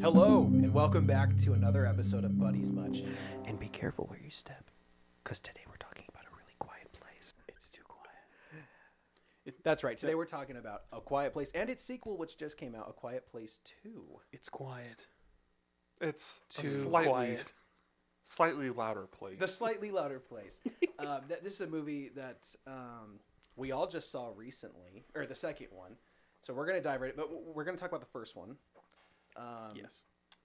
Hello, and welcome back to another episode of Buddies Much. And be careful where you step, because today we're talking about a really quiet place. It's too quiet. That's right. Today we're talking about A Quiet Place and its sequel, which just came out, A Quiet Place 2. It's quiet. It's a Too slightly, quiet. slightly louder place. The slightly louder place. um, th- this is a movie that um, we all just saw recently, or the second one. So we're going to dive right, but we're going to talk about the first one. Um, yes.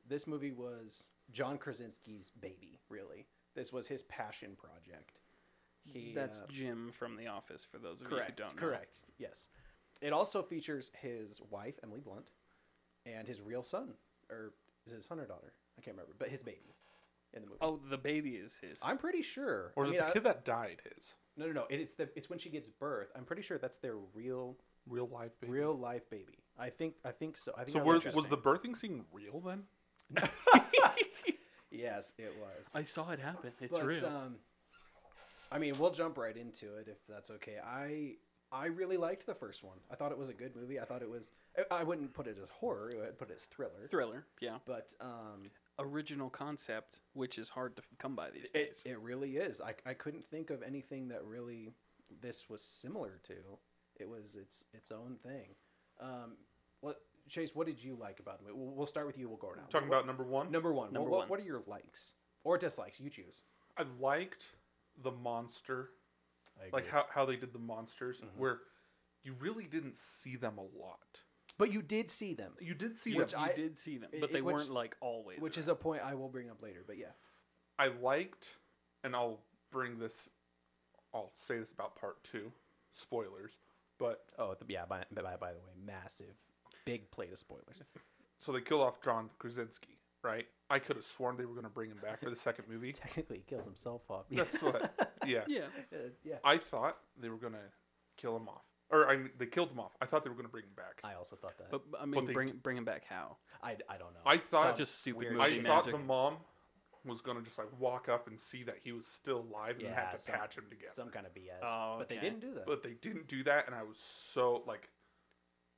This movie was John Krasinski's baby, really. This was his passion project. He, That's uh, Jim from The Office. For those of correct. you who don't know. Correct. Yes. It also features his wife Emily Blunt and his real son, or is it his son or daughter? I can't remember, but his baby in the movie. Oh, the baby is his. I'm pretty sure. or I is mean, it the I- kid that died his? No, no, no. It's the it's when she gives birth. I'm pretty sure that's their real Real life baby. real life baby. I think I think so. I think So I was, was the birthing scene real then? yes, it was. I saw it happen. It's But, real. Um, I mean, we'll jump right into it if that's okay. I I really liked the first one. I thought it was a good movie. I thought it was. I- I wouldn't put it as horror. I would put it as thriller. Thriller. Yeah. But um, Original concept, which is hard to come by these it, days. it really is. I, I couldn't think of anything that really this was similar to. It was its its own thing. Um, what Chase? What did you like about the movie? We'll, we'll start with you. We'll go around. Talking What- about number one. number one. Number what, one. What are your likes or dislikes? You choose. I liked the monster, I like how, how they did the monsters, Mhm. where you really didn't see them a lot. But you did see them. You did see you, Which them. you I- did see them, it- but they which- weren't like always. which is a point I will bring up later. But yeah, I liked, and I'll bring this. I'll say this about part two, spoilers. But oh yeah. By, by, by the way, massive, big plate of spoilers. so they kill off John Krasinski, right? I could have sworn they were going to bring him back for the second movie. Technically, he kills himself off. That's what- yeah. yeah. Uh, yeah. I thought they were going to kill him off, or I mean, they killed him off. I thought they were going to bring him back. I also thought that. But but, I mean, they bring d- bring him back how? I, I don't know. I thought- Some Just stupid weird movie I shit. thought magic. the mom was going to just like walk up and see that he was still alive and then Yeah, have to some- patch him together. some kind of BS. Oh, But they okay. didn't do that. But they didn't do that, and I was so like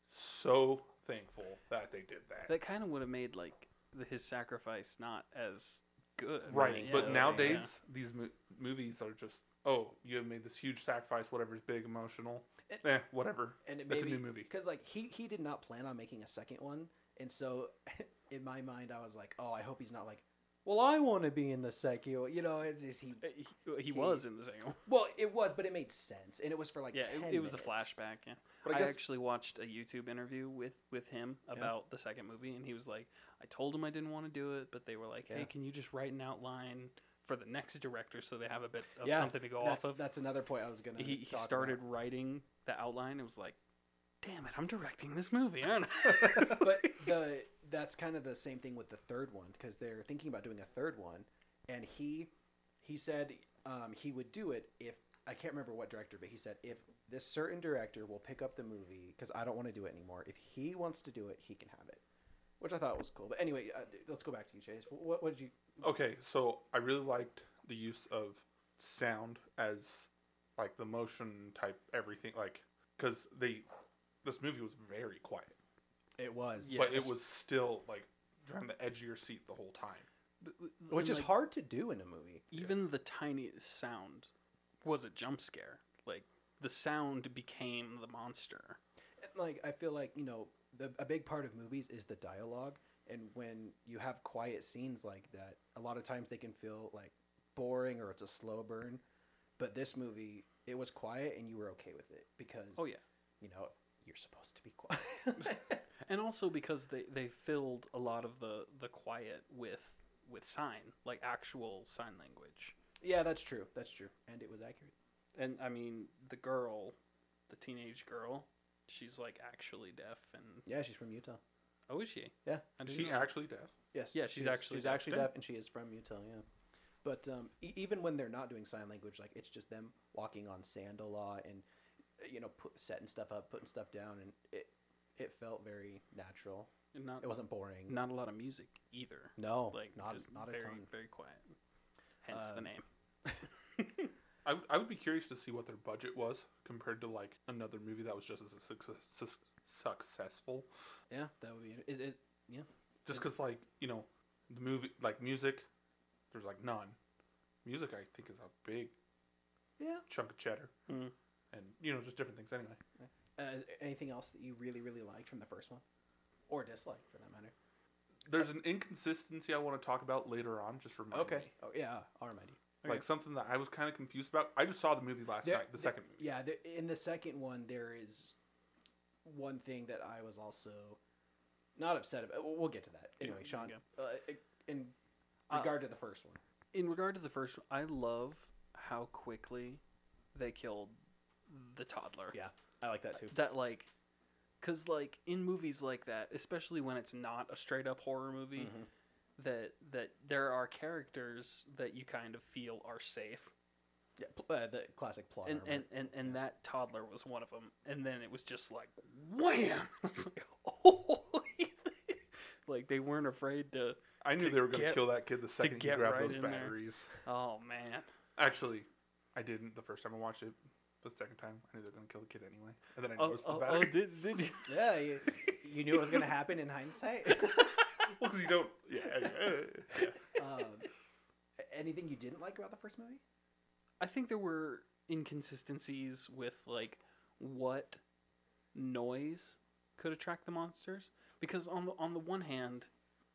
so thankful that they did that. That kind of would have made like the, his sacrifice not as good. right, Yeah, but yeah. nowadays these mo- movies are just oh, you have made this huge sacrifice, whatever's big, emotional, And- eh, whatever. and it That's a new movie. because like he he did not plan on making a second one, and so in my mind I was like, oh, I hope he's not like, well, I want to be in the second. one." You know, it's just he. Uh, He, he He- was in the second one. Well, it was, but it made sense, and it was for like yeah, 10 it, it was a flashback. Yeah, But I I, actually watched a YouTube interview with with him Yeah. about the second movie, and he was like, "I told him I didn't want to do it, but they were like, Yeah. hey, can you just write an outline for the next director so they have a bit of Yeah, something to go off of?" that's another point I was gonna. He he started about. writing the outline. It was like, "Damn it, I'm directing this movie, aren't I?" but the that's kind of the same thing with the third one because they're thinking about doing a third one, and he he said um, he would do it if I can't remember what director, but he said if this certain director will pick up the movie because I don't want to do it anymore. If he wants to do it, he can have it, which I thought was cool. But anyway, uh, let's go back to you, Chase. What, what did you? Okay, so I really liked the use of sound as like the motion type everything like cuz they this movie was very quiet, It was, but it was still like you're on the edge of your seat the whole time. But- but- which and, is like, hard to do in a movie. even the tiniest sound was a jump scare. Like the sound became the monster. Like I feel like you know the, a big part of movies is the dialogue, and when you have quiet scenes like that, a lot of times they can feel like boring or it's a slow burn. But this movie, it was quiet, and you were okay with it because Oh yeah. you know you're supposed to be quiet. And also because they, they filled a lot of the, the quiet with with sign, like actual sign language. yeah, that's true. That's true, and it was accurate. And I mean the girl, the teenage girl, she's like actually deaf and Yeah, she's from Utah. Oh is she? Yeah. I Is she actually deaf? Yes. Yeah, she's actually she's deaf. actually Yeah. deaf, and she is from Utah. Yeah. But um, e- even when they're not doing sign language, like it's just them walking on sand a lot and you know put, setting stuff up, putting stuff down, and it it felt very natural. And not It wasn't boring. not a lot of music either. no, Like not just not a very ton. very quiet. Hence the Um, name. I, I would be curious to see what their budget was compared to like another movie that was just as success, successful. Yeah, that would be. Is it? Yeah. Just because like you know the movie like music, there's like none. Music I think is a big Yeah. chunk of cheddar, Mm. and you know just different things anyway. Uh, is anything else that you really, really liked from the first one, or disliked for that matter? There's an inconsistency I want to talk about later on. Just remind me. Okay. Oh yeah, I'll remind you. Like something that I was kind of confused about. I just saw the movie last There- night, the there- second movie. Yeah, there, in the second one, there is one thing that I was also not upset about. We'll- get to that. Anyway, Sean, uh, in Uh, regard to the first one, In regard to the first one, I love how quickly they killed the toddler. Yeah. I like that too. That like, cause like in movies like that, especially when it's not a straight up horror movie, Mhm. that that there are characters that you kind of feel are safe, Yeah, pl- uh, the classic plot. and armor. and, and and that toddler was one of them. And then it was just like wham! It's like, oh, like they weren't afraid to. I knew to they were going to kill that kid the second he grabbed right those in there. batteries. Oh man. Actually, I didn't the first time I watched it. But the second time, I knew they were going to kill the kid anyway. And then I Oh, noticed oh, the oh, batteries. did, did you? yeah, you, you knew it was going to happen in hindsight. well, because you don't. Yeah. yeah, yeah. um, anything you didn't like about the first movie? I think there were inconsistencies with like what noise could attract the monsters because on the on the one hand,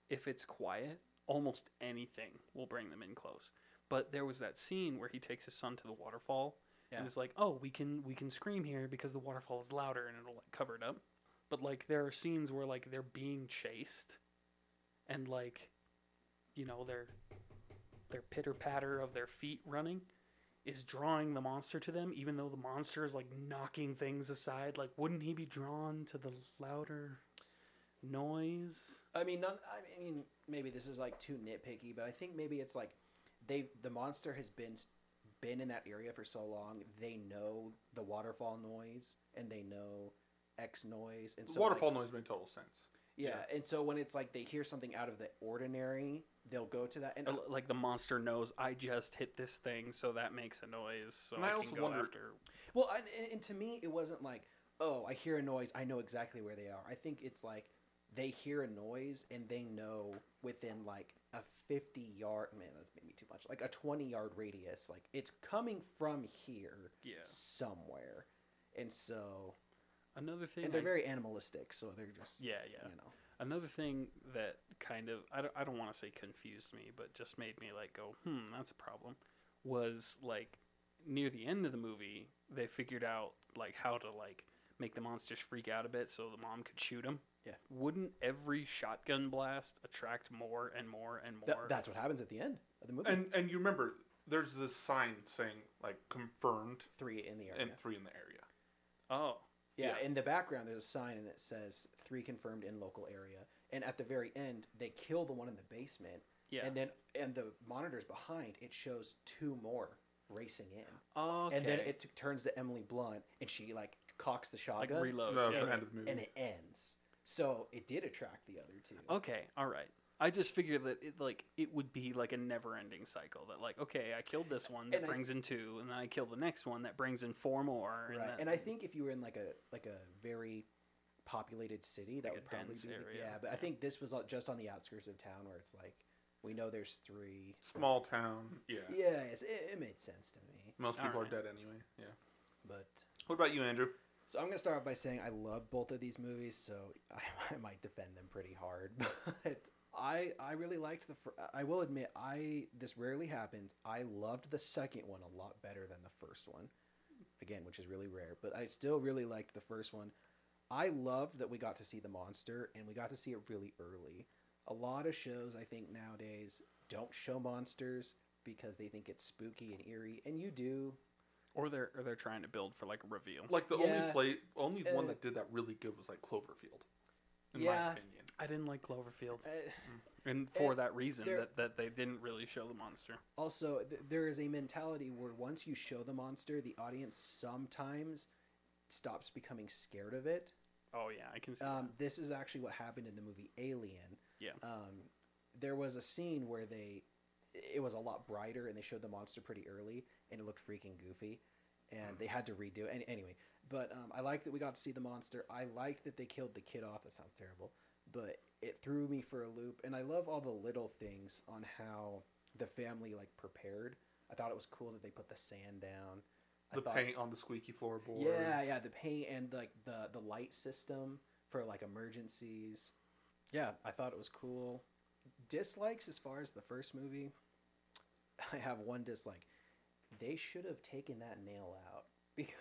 if it's quiet, almost anything will bring them in close. But there was that scene where he takes his son to the waterfall Yeah. and it's like, "Oh, we can we can scream here because the waterfall is louder and it'll like cover it up." But like there are scenes where like they're being chased and like you know, their their pitter patter of their feet running is drawing the monster to them, even though the monster is like knocking things aside. Like, wouldn't he be drawn to the louder noise? I mean, not. I mean, maybe this is like too nitpicky, but I think maybe it's like they the monster has been been in that area for so long. They know the waterfall noise and they know X noise, and so like, Waterfall noise made total sense. yeah, and so when it's like they hear something out of the ordinary, they'll go to that. And Or, Like the monster knows I just hit this thing, so that makes a noise. So And I, I can also go wonder- after. Well, and, and- and to me, it wasn't like, oh, I hear a noise, I know exactly where they are. I think it's like they hear a noise and they know within like a 50 yard, man, that's maybe too much, like a 20 yard radius, like it's coming from here Yeah. somewhere. And so, Another thing. and they're I- very animalistic, so they're just, yeah, yeah. you know. Another thing that kind of I don't, I don't want to say confused me, but just made me like go, hmm, that's a problem. Was like near the end of the movie, they figured out like how to like make the monsters freak out a bit, so the mom could shoot them. Yeah. Wouldn't every shotgun blast attract more and more and more? Th- that's what happens at the end of the movie. And and you remember, there's this sign saying like confirmed three in the area. and three in the area. oh, Yeah, Yeah. in the background there's a sign and it says three confirmed in local area. And at the very end, they kill the one in the basement. yeah. And then and the monitors behind it shows two more racing in. okay. And then it t- turns to Emily Blunt and she like cocks the like shotgun reloads. No, yeah. the end of the movie. and it ends. So it did attract the other two. Okay, all right. I just figured that it like it would be like a never-ending cycle. That like, okay, I killed this one that And I- brings in two, and then I kill the next one that brings in four more. Right. And, then, And I think if you were in like a like a very populated city, that Like would probably be the- area, yeah. But I think this was uh, just on the outskirts of town where it's like we know there's three. Small town. Yeah. Yeah, it's, it, it made sense to me. Most people Alright. are dead anyway. Yeah. But What about you, Andrew? so I'm gonna start off by saying I love both of these movies, so I, I might defend them pretty hard. But I I really liked the. Fir- I will admit I this rarely happens. I loved the second one a lot better than the first one. Again, which is really rare, but I still really liked the first one. I loved that we got to see the monster and we got to see it really early. A lot of shows I think nowadays don't show monsters because they think it's spooky and eerie, and you do. or they're or they're trying to build for like a reveal. Like the Yeah. only play, only one Uh, that did that really good was like Cloverfield. In Yeah. my opinion. I didn't like Cloverfield, Uh, and for And that reason, there- that that they didn't really show the monster. Also, th- there is a mentality where once you show the monster, the audience sometimes stops becoming scared of it. Oh yeah, I can see. Um, this is actually what happened in the movie Alien. Yeah. Um, there was a scene where they, it was a lot brighter, and they showed the monster pretty early, and it looked freaking goofy, and they had to redo. it. Any, anyway, but um, I like that we got to see the monster. I like that they killed the kid off. That sounds terrible, but it threw me for a loop, and I love all the little things on how the family like prepared. I thought it was cool that they put the sand down. I The thought- paint on the squeaky floorboards. yeah, yeah, the paint and like the the light system for like emergencies. Yeah, I thought it was cool. Dislikes as far as the first movie, I have one dislike. They should have taken that nail out because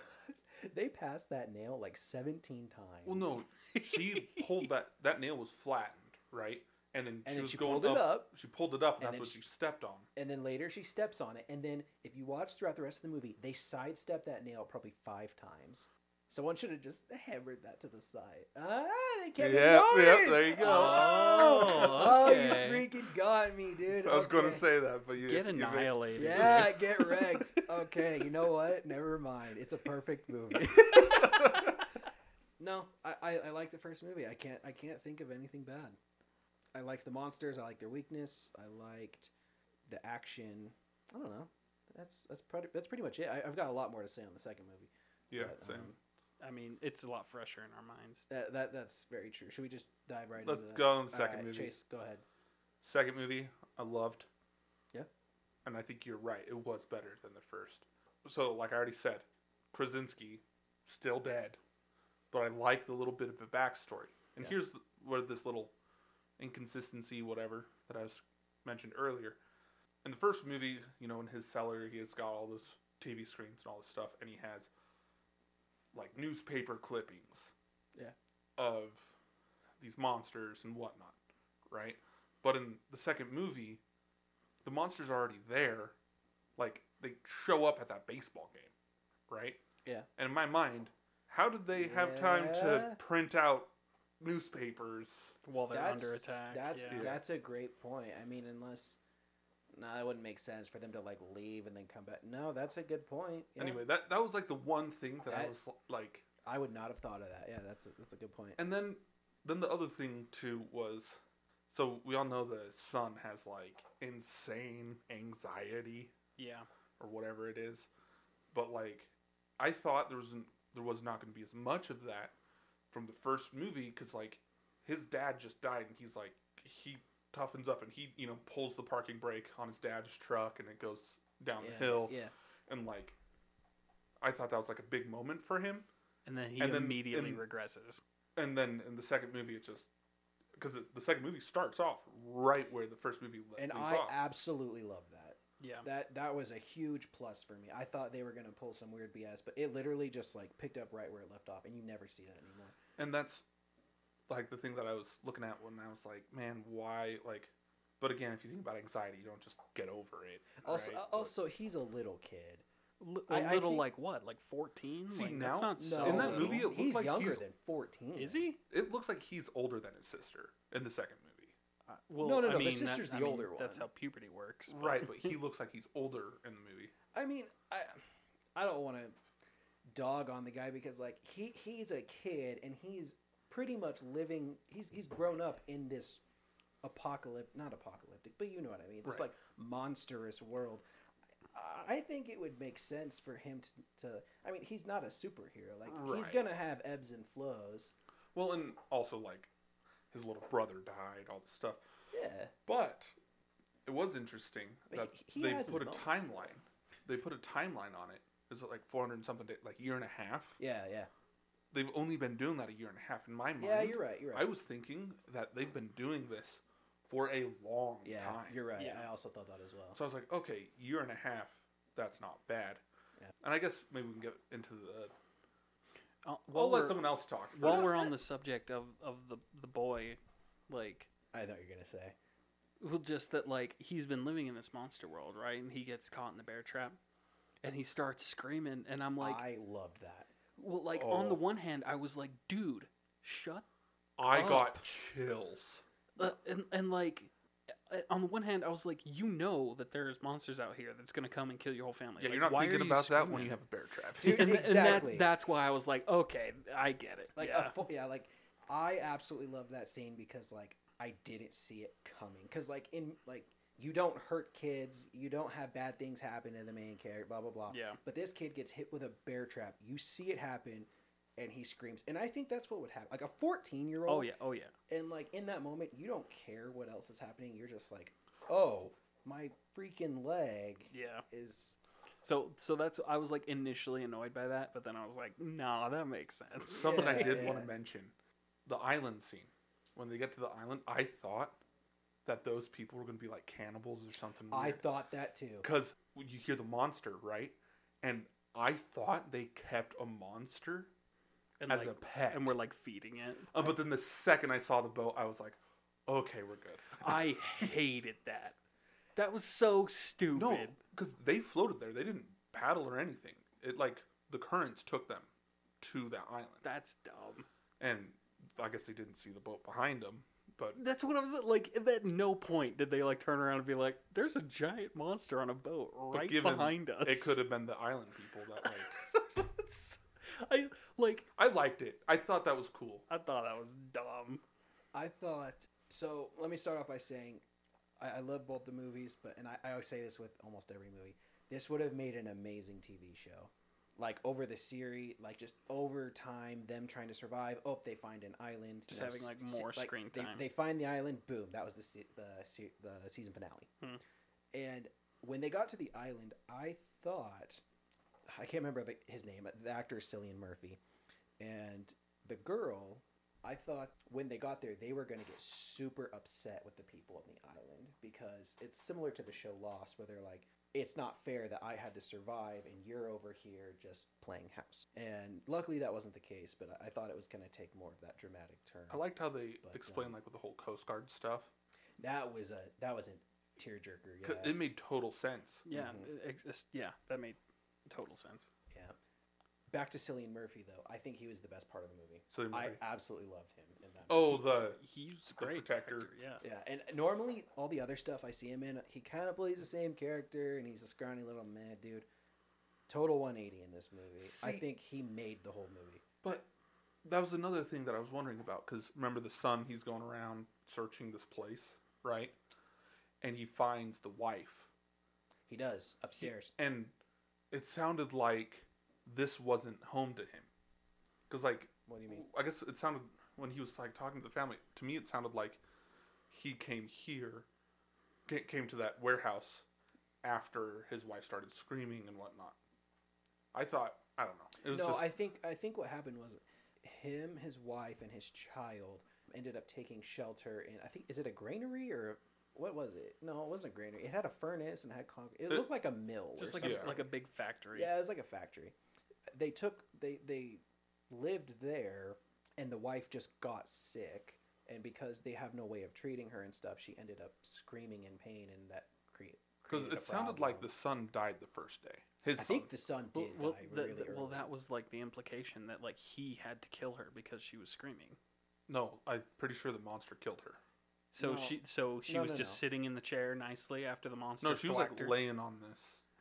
they passed that nail like 17 times. Well, no, she pulled that that nail was flattened, right? And then she And then was she going pulled it up. She pulled it up, and, And that's what she- she stepped on. And then later she steps on it. And then if you watch throughout the rest of the movie, they sidestep that nail probably five times. Someone should have just hammered that to the side. Ah, they can't Yep, make yep, there you go. Oh, Oh, oh, you freaking got me, dude. I was going to say that, but you Get you made- annihilated. Yeah, get wrecked. Okay, you know what? Never mind. It's a perfect movie. no, I, I, I like the first movie. I can't I can't think of anything bad. I liked the monsters. I liked their weakness. I liked the action. I don't know. That's that's pretty that's pretty much it. I, I've got a lot more to say on the second movie. yeah, but, same. um, I mean, it's a lot fresher in our minds. that, that that's very true. Should we just dive right Let's into that? go on the All second right, movie. Chase, go ahead. Second movie, I loved. Yeah. And I think you're right. It was better than the first. So, like I already said, Krasinski still dead, but I like the little bit of a backstory. And Yeah. here's where this little inconsistency, whatever that I was mentioned earlier. In the first movie, you know, in his cellar, he has got all those TV screens and all this stuff, and he has like newspaper clippings, Yeah. of these monsters and whatnot, right? But in the second movie, the monsters are already there. Like they show up at that baseball game, right? Yeah. And in my mind, how did they have time to print out newspapers? While they're that's, under attack. That's yeah. that's a great point. I mean, unless no, that wouldn't make sense for them to like leave and then come back. No, that's a good point. Yeah. Anyway, that that was like the one thing that I was like I would not have thought of that. Yeah, that's a, that's a good point. And then then the other thing too was so we all know the son has like insane anxiety yeah. or whatever it is. But like I thought there wasn't there was not going to be as much of that from the first movie cuz like his dad just died and he's like he toughens up and he you know pulls the parking brake on his dad's truck and it goes down yeah, the hill Yeah, and like I thought that was like a big moment for him And then he And then immediately in- regresses. and then in the second movie it just because the second movie starts off right where the first movie le- and leaves I off. absolutely love that. Yeah. That that was a huge plus for me. I thought they were gonna pull some weird BS, but it literally just like picked up right where it left off, and you never see that anymore. and that's like the thing that I was looking at when I was like, man, why like? But again, if you think about anxiety, you don't just get over it. Also, right? uh, also he's a little kid. L- I- a I little think- like what? Like 14? See, like, now- that's not so In that little. movie, it looked he's like younger he's- than fourteen. Is he? it looks like he's older than his sister in the second movie. Uh, well, No, no, I no, the sister's that- the I mean, older That's how puberty works. but- Right, but he looks like he's older in the movie. I mean, I I don't want to dog on the guy because like he he's a kid and he's pretty much living. He's he's grown up in this apocalyptic, not apocalyptic, but you know what I mean. This Right. like monstrous world. I- think it would make sense for him to, to. I mean, he's not a superhero. Like he's gonna have ebbs and flows. Well, and also like his little brother died, all this stuff. Yeah, But it was interesting But that he- he they put a moments. timeline. They put a timeline on it. Is it like 400 something, day, like year and a half? yeah, yeah, They've only been doing that a year and a half. In my mind, yeah. You're right. You're right. I was thinking that they've been doing this for a long yeah, time. you're right. Yeah. I also thought that as well. So I was like, okay, year and a half, that's not bad. Yeah. And I guess maybe we can get into the. Uh, I'll while let someone else talk. While we're on the subject of, of the, the boy, like, I know you're gonna say. well, just that, like, he's been living in this monster world, right? And he gets caught in the bear trap. And he starts screaming. And I'm like, I loved that. Well, like, on the Oh. one hand, I was like, dude, shut I got chills. Uh, and and like uh, on the one hand, I was like, you know that there's monsters out here that's gonna come and kill your whole family. Yeah, Like, you're not why are thinking you about that when screaming? you have a bear trap. Dude, and, and Exactly. that's that's why I was like, okay, I get it. Like yeah. a fu- yeah, like I absolutely love that scene because like I didn't see it coming. Cause like in like you don't hurt kids, you don't have bad things happen to the main character, blah blah blah. Yeah. But this kid gets hit with a bear trap. You see it happen, and he screams. And I think that's what would happen. Like a 14 year old. Oh yeah. Oh yeah. And like in that moment, you don't care what else is happening. You're just like, oh, my freaking leg Yeah. is. So so that's I was like initially annoyed by that, but then I was like, nah, that makes sense. Something I did yeah. want to mention the island scene. When they get to the island, I thought that those people were going to be like cannibals or something. I thought that too. Because you hear the monster, right? And I thought they kept a monster and as like, a pet. and we're like feeding it. Uh, but then the second I saw the boat, I was like, okay, we're good. I hated that. That was so stupid. No, because they floated there. They didn't paddle or anything. It like the currents took them to that island, That's dumb. and I guess they didn't see the boat behind them. But That's what I was like. At no point did they like turn around and be like, "There's a giant monster on a boat right given behind us." it could have been the island people that like. I like. I liked it. I thought that was cool. I thought that was dumb. I thought so. Let me start off by saying I, I love both the movies, but and I, I always say this with almost every movie. This would have made an amazing TV show, like over the series, like just over time, them trying to survive. Oh, they find an island, Just you know, having, like, more like, screen they, time. They find the island. Boom! That was the se- the se- the season finale. Hmm. And when they got to the island, I thought I can't remember the, his name. The actor is Cillian Murphy, and the girl. I thought when they got there, they were going to get super upset with the people on the island because it's similar to the show Lost, where they're like, "It's not fair that I had to survive and you're over here just playing house." And luckily, that wasn't the case. But I I thought it was going to take more of that dramatic turn. I liked how they But, explained um, like with the whole Coast Guard stuff. that was a that was a tearjerker. 'Cause Yeah, It made total sense. Yeah, Mhm. it- it's- yeah, that made total sense. Yeah. Back to Cillian Murphy though, I think he was the best part of the movie. So I absolutely loved him in that. oh, movie. the He's The great. protector. actor, Yeah. yeah, and normally all the other stuff I see him in, he kind of plays the same character, and he's a scrawny little mad dude. Total 180 in this movie. I think he made the whole movie. But that was another thing that I was wondering about because remember the son, he's going around searching this place, right? And he finds the wife. He does He- upstairs. and it sounded like this wasn't home to him. Because, like, what do you mean? I guess it sounded, when he was, like, talking to the family, to me it sounded like he came here, came to that warehouse after his wife started screaming and whatnot. I thought, I don't know. It was no, just, I think I think what happened was him, his wife, and his child ended up taking shelter in. I think is it a granary or what was it? No, it wasn't a granary. It had a furnace and had concrete. It It- looked like a mill. Just or like something. a like a big factory. Yeah, it was like a factory. They took they they lived there, and the wife just got sick, and because they have no way of treating her and stuff, she ended up screaming in pain, and that create. Because created a it sounded like the son died the first day. His I son. think the son Well, did well, die the- really the- early. well, that was like the implication that like he had to kill her because she was screaming. No, I'm pretty sure the monster killed her. So No. she so she No, was no, just no. sitting in the chair nicely after the monster. No, she was thwacked like her. laying on this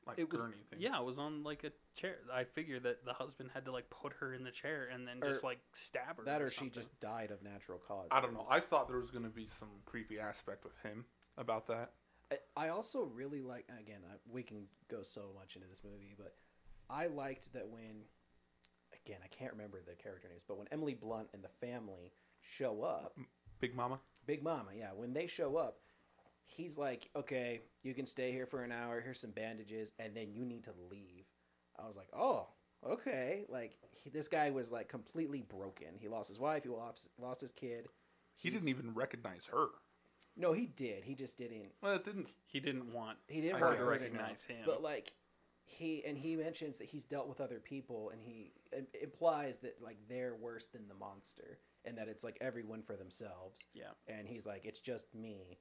like It was gurney thing. yeah, it was on like a chair. I figured that the husband had to like put her in the chair and then just Or like stab her. that, or, she just died of natural cause. I don't know. I thought there was going to be some creepy aspect with him about that. I, I also really like again I, we can go so much into this movie but i liked that when again i can't remember the character names but when emily blunt and the family show up Big Mama. big mama yeah when they show up he's like okay you can stay here for an hour here's some bandages and then you need to leave i was like oh okay like he, this guy was like completely broken he lost his wife he lost, lost his kid He didn't even recognize her. no he did he just didn't Well, it didn't. he didn't want he didn't want to get her it to know. recognize him. But like he and he mentions that he's dealt with other people, and he it implies that like they're worse than the monster, and that it's like everyone for themselves. Yeah. And he's like, it's just me,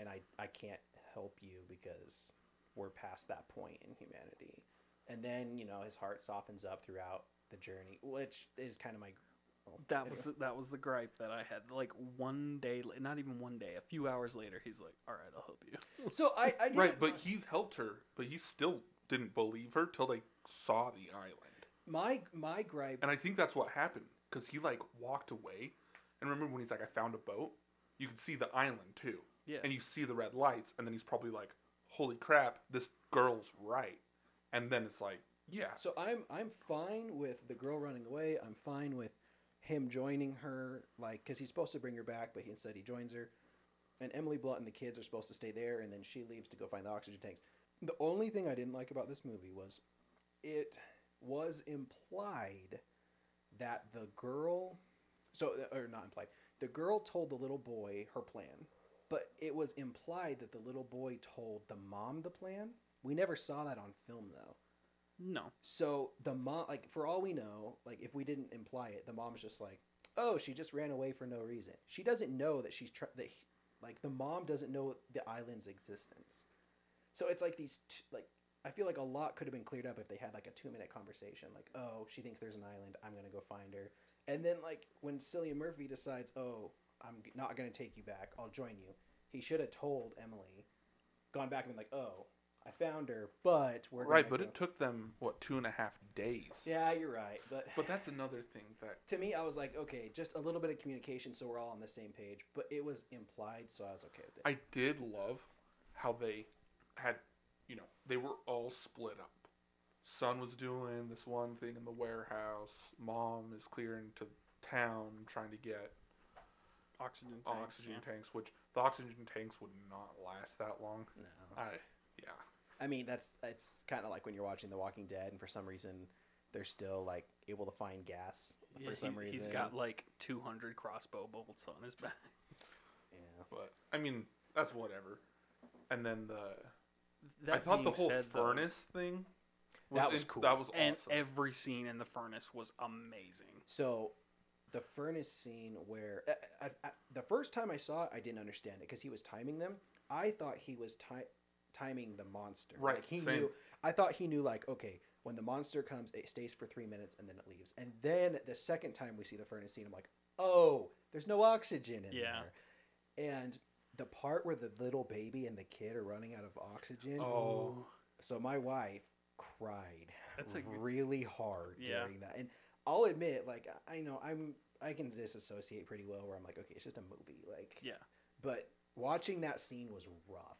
and I I can't help you because we're past that point in humanity. And then you know his heart softens up throughout the journey, which is kind of my. well, that anyway. was that was the gripe that I had. Like one day, not even one day, a few hours later, he's like, "All right, I'll help you." so I I Right, but he helped her, but he still didn't believe her till they saw the island. my my gripe And I think that's what happened because he like walked away. And remember when he's like, "I found a boat." You could see the island too. Yeah. and you see the red lights, and then he's probably like, "Holy crap, this girl's right," and then it's like, "Yeah, So I'm I'm fine with the girl running away. I'm fine with him joining her, like because he's supposed to bring her back, but he, instead he joins her. And Emily Blunt and the kids are supposed to stay there, and then she leaves to go find the oxygen tanks. The only thing I didn't like about this movie was it was implied that the girl, so uh, or not implied, the girl told the little boy her plan, but it was implied that the little boy told the mom the plan. We never saw that on film though. No. So the mom, like for all we know, like if we didn't imply it, the mom's just like, oh, she just ran away for no reason. She doesn't know that she's try- that, he- like the mom doesn't know the island's existence. So it's like these, t- like I feel like a lot could have been cleared up if they had like a two minute conversation, like, oh, she thinks there's an island, I'm gonna go find her, and then like when Cillian Murphy decides, oh, I'm not gonna take you back, I'll join you. He should have told Emily, gone back and been like, oh. I found her, but we're right." But go- it took them what two and a half days. yeah, you're right. But But that's another thing that to me, I was like, okay, just a little bit of communication so we're all on the same page. But it was implied, so I was okay with it. I did love how they had, you know, they were all split up. Son was doing this one thing in the warehouse. Mom is clearing to town trying to get Oxygen. Oh, tanks, oxygen yeah. tanks, which the oxygen tanks would not last that long. no, I yeah. I mean that's it's kind of like when you're watching The Walking Dead, and for some reason they're still like able to find gas Yeah, for some he, reason. He's got like 200 crossbow bolts on his back. yeah. But I mean, that's whatever. And then the That I thought the whole said, though, furnace thing That was in- cool. That was awesome. and every scene in the furnace was amazing. So the furnace scene where I, I, I, the first time I saw it, I didn't understand it because he was timing them. I thought he was ti- timing the monster. Right, Like he same. knew. I thought he knew like okay, when the monster comes, it stays for three minutes and then it leaves. And then the second time we see the furnace scene, I'm like, oh, there's no oxygen in Yeah. there. And the part where the little baby and the kid are running out of oxygen. Oh. So my wife cried That's a good- really hard Yeah. during that. And I'll admit, like I know I'm I can disassociate pretty well where I'm like, okay, it's just a movie. Like Yeah. but watching that scene was rough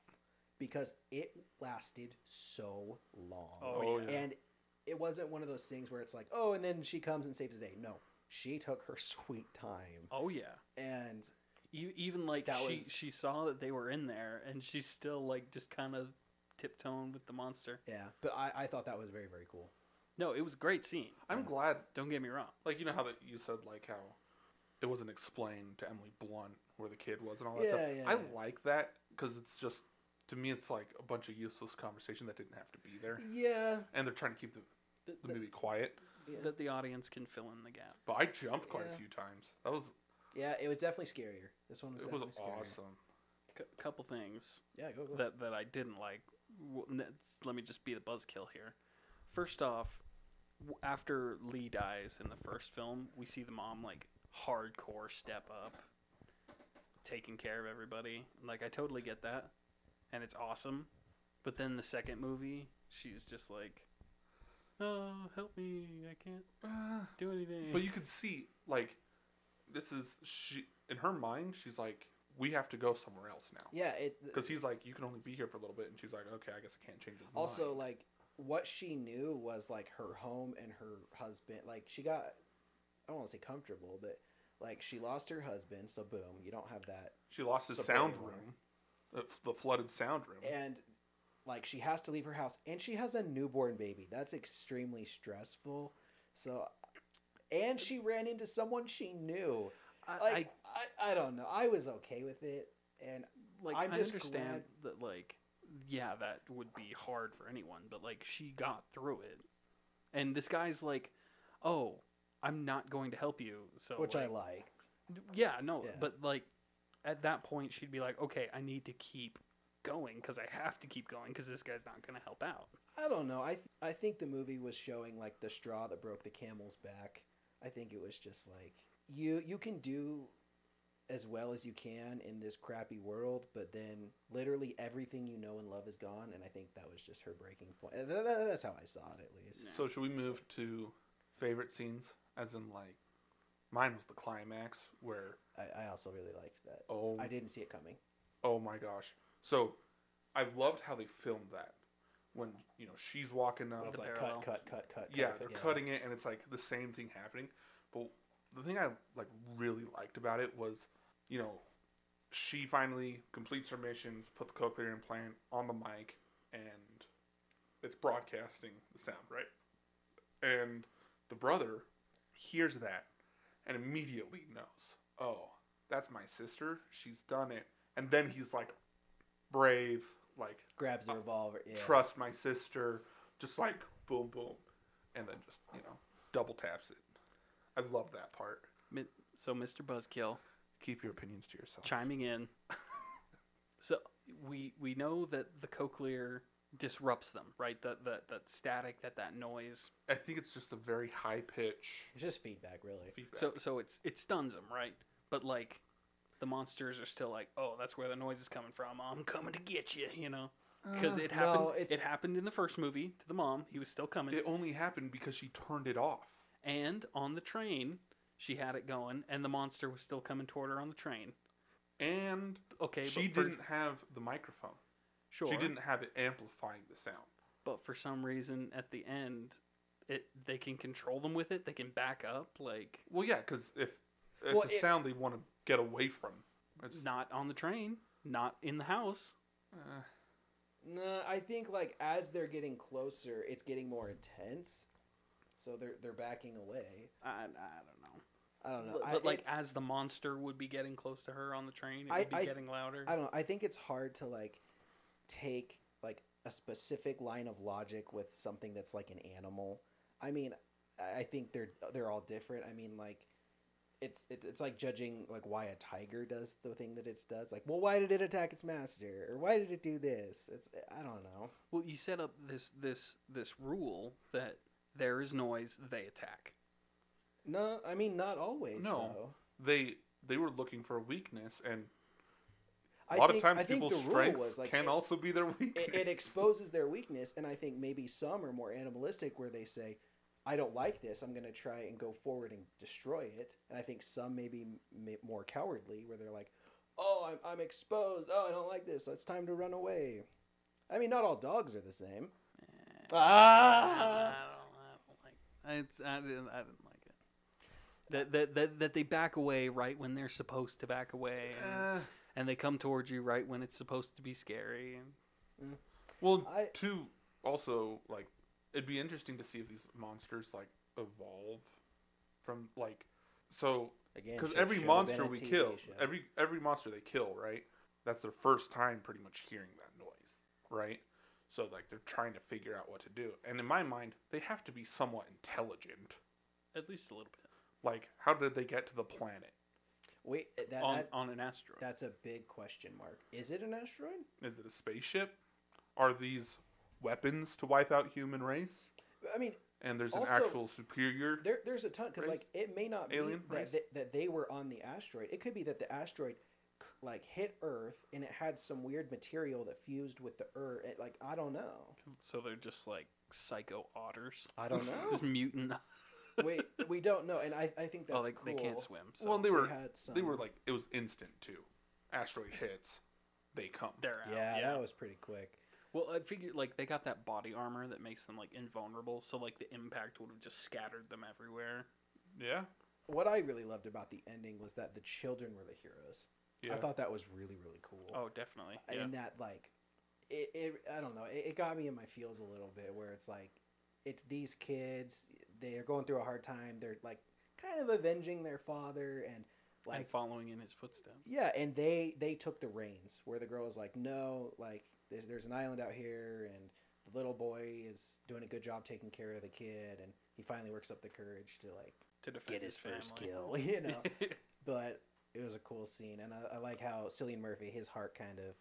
because it lasted so long. Oh, yeah. And it wasn't one of those things where it's like, oh, and then she comes and saves the day. No. She took her sweet time. Oh yeah. And even like That she was- she saw that they were in there, and she's still like just kind of tiptoeing with the monster. yeah, but I, I thought that was very, very cool. No, it was a great scene. I'm glad Don't get me wrong. like you know how that you said like how it wasn't explained to Emily Blunt where the kid was and all that Yeah, stuff. yeah, I yeah. like that because it's just to me it's like a bunch of useless conversation that didn't have to be there, Yeah. and they're trying to keep the, That, the movie quiet. Yeah. that the audience can fill in the gap. But I jumped quite Yeah. a few times. That was Yeah, it was definitely scarier. This one was it was definitely scarier. awesome. C- couple things Yeah, go go. that that I didn't like. W- n- Let me just be the buzzkill here. First off, w- after Lee dies in the first film, we see the mom like hardcore step up, taking care of everybody. Like I totally get that, and it's awesome. But then the second movie, she's just like, "Oh, help me! I can't Uh, do anything." but you could see like this is she in her mind. She's like, we have to go somewhere else now. yeah, it Because he's like, you can only be here for a little bit, and she's like, okay, I guess I can't change his also mind. like what she knew was like her home and her husband. Like she got, I don't want to say comfortable, but like she lost her husband, so boom, you don't have that. she lost his sound anymore. room, the, the flooded sound room. And like she has to leave her house, and she has a newborn baby. That's extremely stressful. So, and she ran into someone she knew. I, Like I, I, don't know. I was okay with it, and like I'm i just glad... that like yeah that would be hard for anyone but like she got through it and this guy's like oh i'm not going to help you so which I liked. yeah no Yeah. but like at that point she'd be like okay i need to keep going because i have to keep going because this guy's not going to help out I don't know. I th- I think the movie was showing like the straw that broke the camel's back. I think it was just like you you can do as well as you can in this crappy world, but then literally everything you know and love is gone, and I think that was just her breaking point. Th- th- That's how I saw it, at least. So should we move to favorite scenes? As in, like, mine was the climax where I, I also really liked that. oh, I didn't see it coming. Oh my gosh! So, I loved how they filmed that when you know she's walking up. It's The like parallel. cut, cut, cut, cut. yeah, cut, they're yeah. cutting it, and it's like the same thing happening. But the thing I like really liked about it was, you know, she finally completes her missions, put the cochlear implant on the mic, and it's broadcasting the sound, right? And the brother hears that and immediately knows, oh, that's my sister. She's done it. And then he's like, brave, like, Grabs the Uh, revolver. Yeah. trust my sister, just like boom, boom, and then just you know double taps it. I love that part. So Mr. Buzzkill Keep your opinions to yourself. chiming in. so we we know that the cochlear disrupts them, right? That that that static, that that noise. I think it's just a very high pitch It's just feedback, really. feedback. So so it's it stuns them, right? But like the monsters are still like, oh, that's where the noise is coming from. I'm coming to get you, you know, because it happened. Uh, no, It happened in the first movie to the mom. He was still coming, it only happened because she turned it off. and on the train, she had it going, and the monster was still coming toward her on the train. And Okay, she but for, didn't have the microphone. Sure, She didn't have it amplifying the sound. but for some reason at the end it they can control them with it they can back up like Well, yeah, because if it's Well, a it- sound they want to get away from, it's not on the train not in the house uh, No, I think like as they're getting closer, it's getting more intense. So they're they're backing away. i, I don't know I don't know. but, I, but, like as the monster would be getting close to her on the train it I- would be I- getting louder I don't know. I think it's hard to like take like a specific line of logic with something that's like an animal. I mean, I I think they're they're all different. I mean, like it's it, it's like judging like why a tiger does the thing that it does. Like, well, why did it attack its master, or why did it do this? It's I don't know. well you set up this this this rule that there is noise they attack No, I mean not always. No. though. they they were looking for a weakness, and a I lot think- of times I people's strengths was, like, can it- also be their weakness. it, it exposes their weakness and i think maybe some are more animalistic where they say i don't like this i'm going to try and go forward and destroy it and i think some maybe m- more cowardly where they're like oh I'm, I'm exposed oh i don't like this it's time to run away i mean not all dogs are the same ah I don't, I don't like it's, I, I didn't like it that, that, that, that they back away right when they're supposed to back away and, Uh, and they come towards you right when it's supposed to be scary and well, I- too. Also, like, it'd be interesting to see if these monsters like evolve from like so again because every should have been monster we TV kill, show. every every monster they kill, right? That's their first time pretty much hearing that noise, right? So like they're trying to figure out what to do, and in my mind, they have to be somewhat intelligent. at least a little bit Like, how did they get to the planet? wait eh, that, on, that on an asteroid that's a big question mark is it an asteroid Is it a spaceship? Are these weapons to wipe out human race? i mean And there's Also, an actual superior. There, there's a ton because like it may not Alien be race? that they, that they were on the asteroid. It could be that the asteroid like hit Earth and it had some weird material that fused with the Earth. It, like I don't know. so they're just like psycho otters I don't know. just mutant we we don't know, and I I think that's oh they, cool. they can't swim so well, they were had some. they were like it was instant too. Asteroid hits, they come. they're out yeah, that was pretty quick. Well, I figured like they got that body armor that makes them like invulnerable, so like the impact would have just scattered them everywhere. Yeah, What I really loved about the ending was that the children were the heroes. yeah. I thought that was really really cool. Oh, definitely. Yeah. and that like it, it i don't know it, it got me in my feels a little bit where it's like it's these kids they're going through a hard time. They're like kind of avenging their father and and like following in his footsteps. yeah and they they took the reins where the girl was like no like there's, there's an island out here and the little boy is doing a good job taking care of the kid and he finally works up the courage to like To defend get his first kill you know? But it was a cool scene and I, I like how Cillian Murphy his heart kind of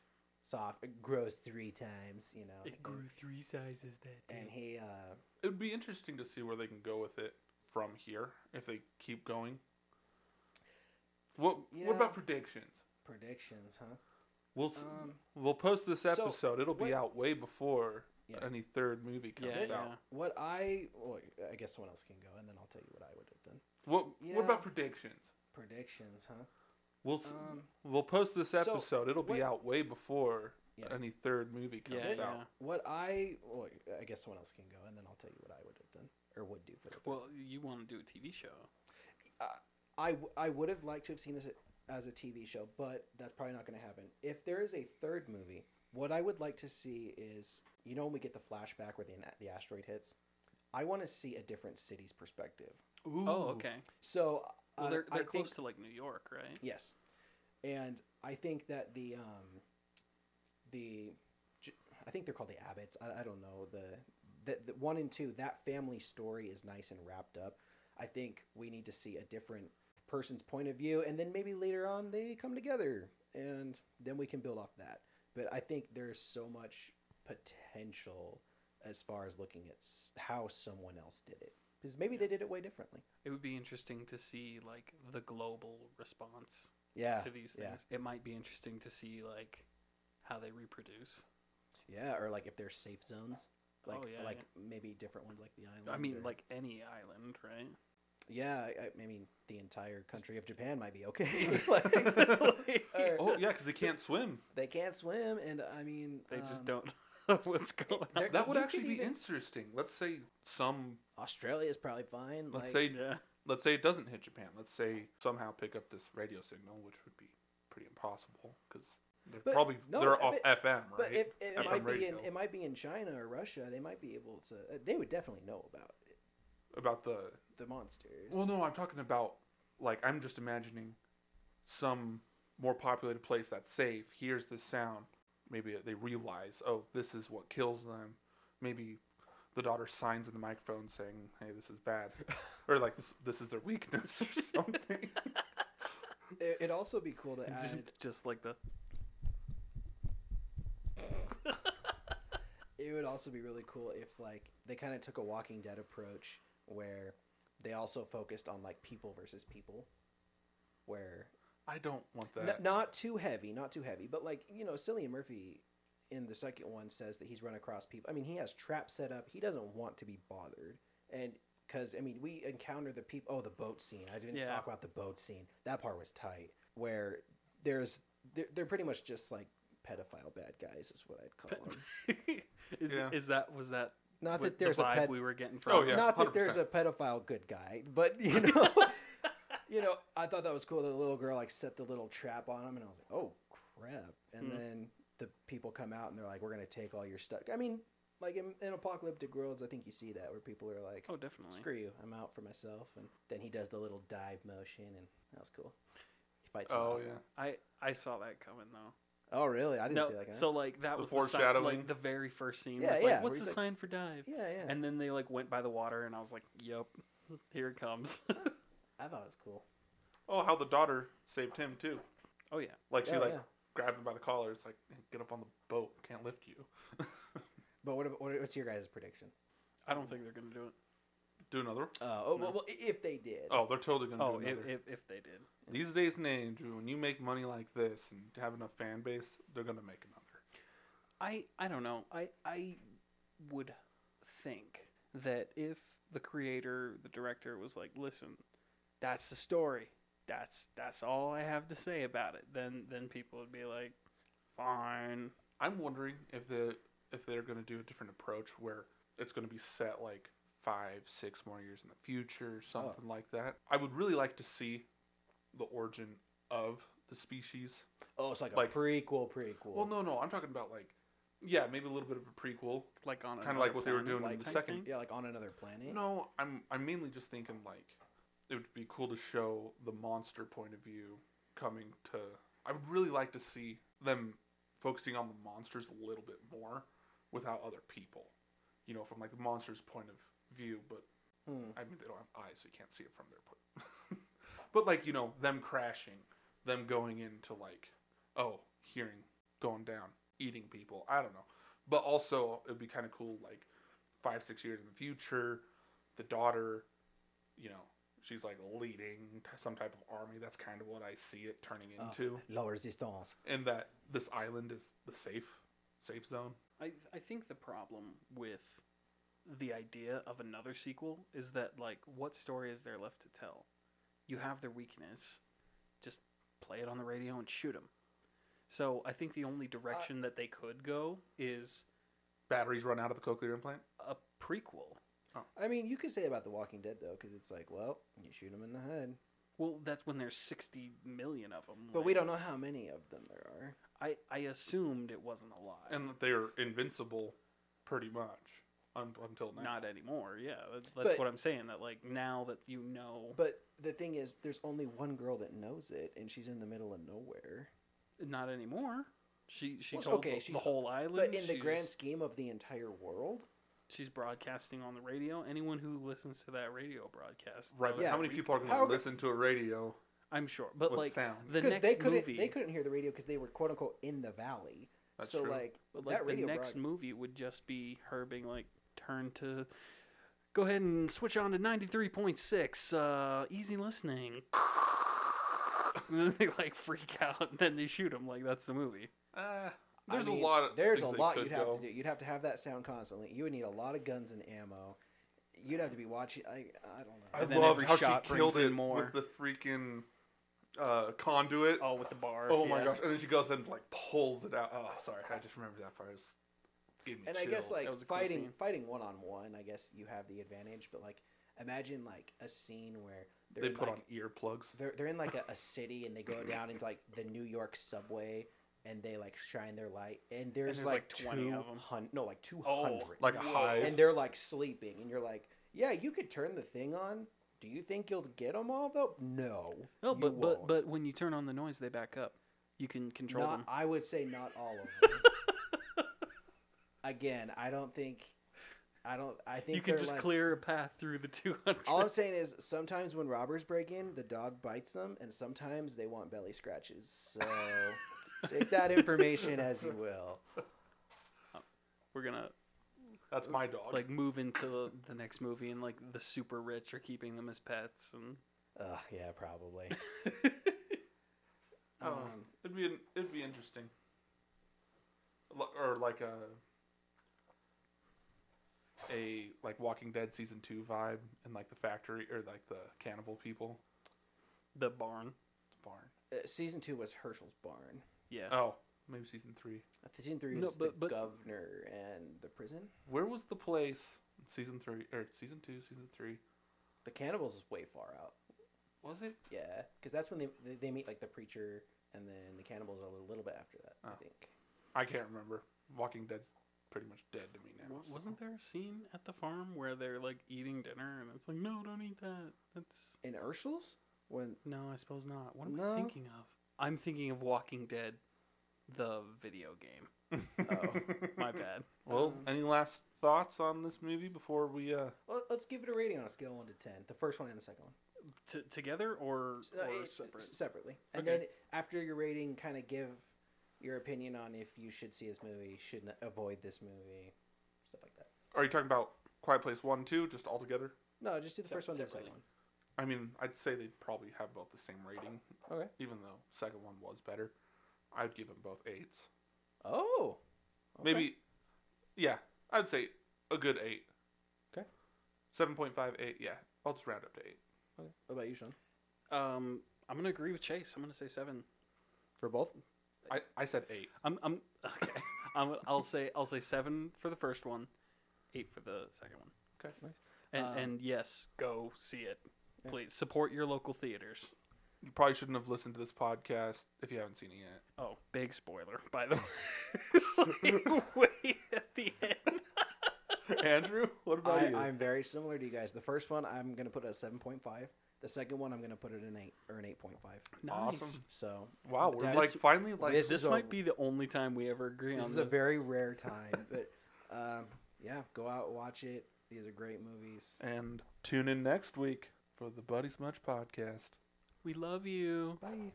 soft it grows three times you know it grew three sizes that day. and he uh it would be interesting to see where they can go with it from here if they keep going. What Yeah. What about predictions? predictions huh We'll um we'll post this so, episode. It'll be what- out way before Yeah. any third movie comes Yeah, out. what I well, I guess someone else can go and then I'll tell you what I would have done What Yeah. What about predictions? predictions huh We'll Um, we'll post this so, episode. It'll be out way before Yeah. any third movie comes Yeah, out. yeah. What I, well, I guess someone else can go, and then I'll tell you what I would have done or would do for the. third. Well, you want to do a TV show? I, w- I would have liked to have seen this as a TV show, but that's probably not going to happen. If there is a third movie, what I would like to see is, you know, when we get the flashback where the the asteroid hits, I want to see a different city's perspective. Ooh. Oh, okay. So Well, they're they're close think, to like New York, right? Yes, and I think that the um, the I think they're called the Abbotts. I, I don't know the, the the one and two. That family story is nice and wrapped up. I think we need to see a different person's point of view, and then maybe later on they come together, and then we can build off that. But I think there's so much potential as far as looking at how someone else did it, because maybe they did it way differently. It would be interesting to see like the global response Yeah, to these yeah. things. It might be interesting to see like how they reproduce. Yeah, or like if there's safe zones, like Oh, yeah, like maybe different ones like the island. I mean, or- like any island, right? yeah, I, I mean the entire country of Japan might be okay. Like, Oh yeah, because they can't swim. they can't swim, and I mean They just um, don't know what's going on. There- That would actually be even- interesting. Let's say some. Australia is probably fine. Let's like, say Yeah. let's say it doesn't hit Japan. Let's say somehow pick up this radio signal, which would be pretty impossible because they're But probably no, they're I off mean- FM, right? But it, it, FM might be in it might be in China or Russia. They might be able to. uh, They would definitely know about it, about the the monsters. Well, no, I'm talking about like I'm just imagining some more populated place that's safe hears this sound. Maybe they realize, oh, this is what kills them. Maybe the daughter signs in the microphone saying, "Hey, this is bad," or like this this is their weakness or something. It, it'd also be cool to just, add. just like the It would also be really cool if like they kind of took a Walking Dead approach where they also focused on like people versus people, where I don't want N- that. not too heavy, not too heavy, but like you know, Cillian Murphy in the second one says that he's run across people. I mean, he has traps set up. He doesn't want to be bothered, and because I mean, we encounter the people. Oh, the boat scene. I didn't Yeah. talk about the boat scene. That part was tight. Where there's they're, they're pretty much just like pedophile bad guys, is what I'd call them. is, Yeah. is that was that Not that there's the a ped- we were getting oh, from? Oh, yeah. not that there's a pedophile good guy, but you know, you know, I thought that was cool. The little girl like set the little trap on him, and I was like, oh crap! And Hmm. then the people come out and they're like, we're gonna take all your stuff. I mean, like in, in apocalyptic worlds, I think you see that where people are like, Oh, definitely. screw you, I'm out for myself. And then he does the little dive motion, and that was cool. He fights. Oh off. yeah, I I saw that coming though. Oh really? I didn't no, see that. Guy. so like that The was the sign, foreshadowing. like the very first scene. Yeah, was yeah, like, what's the like- sign for dive? yeah, yeah. And then they like went by the water, and I was like, "Yep, here it comes." I thought it was cool. oh how the daughter saved him too. oh yeah, Like she Yeah, like yeah. grabbed him by the collar. It's like get up on the boat. Can't lift you. But what, about- what what's your guys' prediction? I don't think they're gonna do it. Do another. Uh, oh, No. well, well, if they did. Oh, they're totally gonna Oh, do if, another. if if they did, These days and age, when you make money like this and have enough fan base, they're gonna make another. I I don't know. I I would think that if the creator, the director was like, "Listen, that's the story. That's that's all I have to say about it." Then then people would be like, "Fine." I'm wondering if the if they're gonna do a different approach where it's gonna be set like five, six more years in the future, oh. something like that. I would really like to see the origin of the species. Oh, it's like, Like- a prequel, prequel. Well, no, no, I'm talking about like, yeah, maybe a little bit of a prequel. Like on Kinda like what they were planet, doing in like the second- thing? Yeah, like on another planet. No, I'm I'm mainly just thinking like it would be cool to show the monster point of view coming to. I would really like to see them focusing on the monsters a little bit more without other people. You know, from like the monster's point of view, but Hmm. I mean they don't have eyes, so you can't see it from their point. but like you know, them crashing, them going into like, oh, hearing going down, eating people. I don't know, but also it'd be kind of cool like five six years in the future, the daughter, you know, she's like leading some type of army. That's kind of what I see it turning Ah. into, La Resistance. and that this island is the safe safe zone. I I think the problem with the idea of another sequel is that like what story is there left to tell? You have their weakness. Just play it on the radio and shoot them. So I think the only direction that they could go is Batteries run out of the cochlear implant. a prequel. Oh. I mean, you could say about The Walking Dead though, because it's like, well, you shoot them in the head, Well, that's when there's 60 million of them. but we don't know how many of them there are. I, I assumed it wasn't a lot. And that they're invincible pretty much un- until now. Not anymore. Yeah, that's But- what I'm saying. That like now that you know, But the thing is, there's only one girl that knows it, and she's in the middle of nowhere. not anymore. She she Well, told okay, the, she's- the whole island. But in the grand scheme of the entire world, she's broadcasting on the radio. Anyone who listens to that radio broadcast, Right, but Yeah. how many people are going to listen to a radio I'm sure, but with like sound? the next they couldn't movie, they couldn't hear the radio because they were quote unquote in the valley. That's so true. like but, that like the next broad- movie would just be her being like, turn to. Go ahead and switch on to ninety three point six. Uh, easy listening. and then they like freak out, and then they shoot him. Like that's the movie. Uh, I there's mean, a lot of there's a lot you'd have go. to do. You'd have to have that sound constantly. You would need a lot of guns and ammo. You'd have to be watching. I I don't know. I And then loved every how shot she killed in it more. with the freaking uh, conduit. Oh, with the bar. Oh my yeah. gosh! And then she goes and like pulls it out. Oh, sorry, I just remembered that part. It was, gave me and I guess like That was cool fighting fighting one on one, I guess you have the advantage. But like imagine like a scene where they're they put like, on earplugs. they're they're in like a, a city and they go down into like the New York subway and they like shine their light and there's, there's, like, like, 20 of 'em. 200 no like 200 Oh, Like a Whoa. hive. and they're like sleeping and you're like yeah you could turn the thing on do you think you'll get them all though no No, you but but won't. but when you turn on the noise, they back up. You can control not, them. I would say not all of them again I don't think I don't I think You can just like- clear a path through the two hundred. all I'm saying is sometimes when robbers break in, the dog bites them, and sometimes they want belly scratches. So take that information as you will. We're gonna That's my dog. like move into the next movie, and like the super rich are keeping them as pets, and Ugh, yeah, probably. oh, Um, it'd be an, it'd be interesting. L- Or like a a like Walking Dead season two vibe and like the factory or like the cannibal people the barn. The barn. uh, season two was Hershel's barn. Yeah. Oh, maybe season three. Uh, Season three No, was but- the but- governor and the prison. Where was the place? in Season three or season two, season three? The cannibals is way far out. Was it? Yeah, because that's when they, they they meet like the preacher, and then the cannibals are a little bit after that. I Oh. think. I can't remember. Walking Dead's pretty much dead to me now. Wa- so- Wasn't there a scene at the farm where they're like eating dinner, and it's like, no, don't eat that. That's In Hershel's, when no, I suppose not. What am No. I thinking of? I'm thinking of Walking Dead, the video game. Oh, My bad. Well, Um, any last thoughts on this movie before we? uh well, let's give it a rating on a scale of one to ten. The first one and the second one. T- together or, Uh, or it- separate? separately. And Okay. then after your rating, kind of give your opinion on if you should see this movie, should not avoid this movie, stuff like that. Are you talking about Quiet Place one, two, just all together? No, just do the Se- first one, then the second one. I mean, I'd say they'd probably have about the same rating, Okay. even though second one was better. I'd give them both eights. Oh. okay. Maybe, yeah, I'd say a good eight. Okay. Seven point five eight. Yeah, I'll just round up to eight. Okay. What about you, Sean? Um, I'm gonna agree with Chase. I'm gonna say seven. For both? I, I said eight. I'm I'm okay. I'm, I'll say I'll say seven for the first one, eight for the second one. Okay. Nice. And Um, and yes, go see it. Yeah. Please support your local theaters. You probably shouldn't have listened to this podcast if you haven't seen it yet. Oh, big spoiler, by the way. Way at the end. Andrew, what about I, you? I'm very similar to you guys. The first one, I'm going to put it at 7.5. The second one, I'm going to put it in 8 or an 8.5. Nice. Awesome. So, wow, we're That like is- finally like this This is a- might be the only time we ever agree this on is this. Is a very rare time. but um, yeah, go out, watch it. These are great movies. And tune in next week for the Buddies Much podcast. we love you. Bye.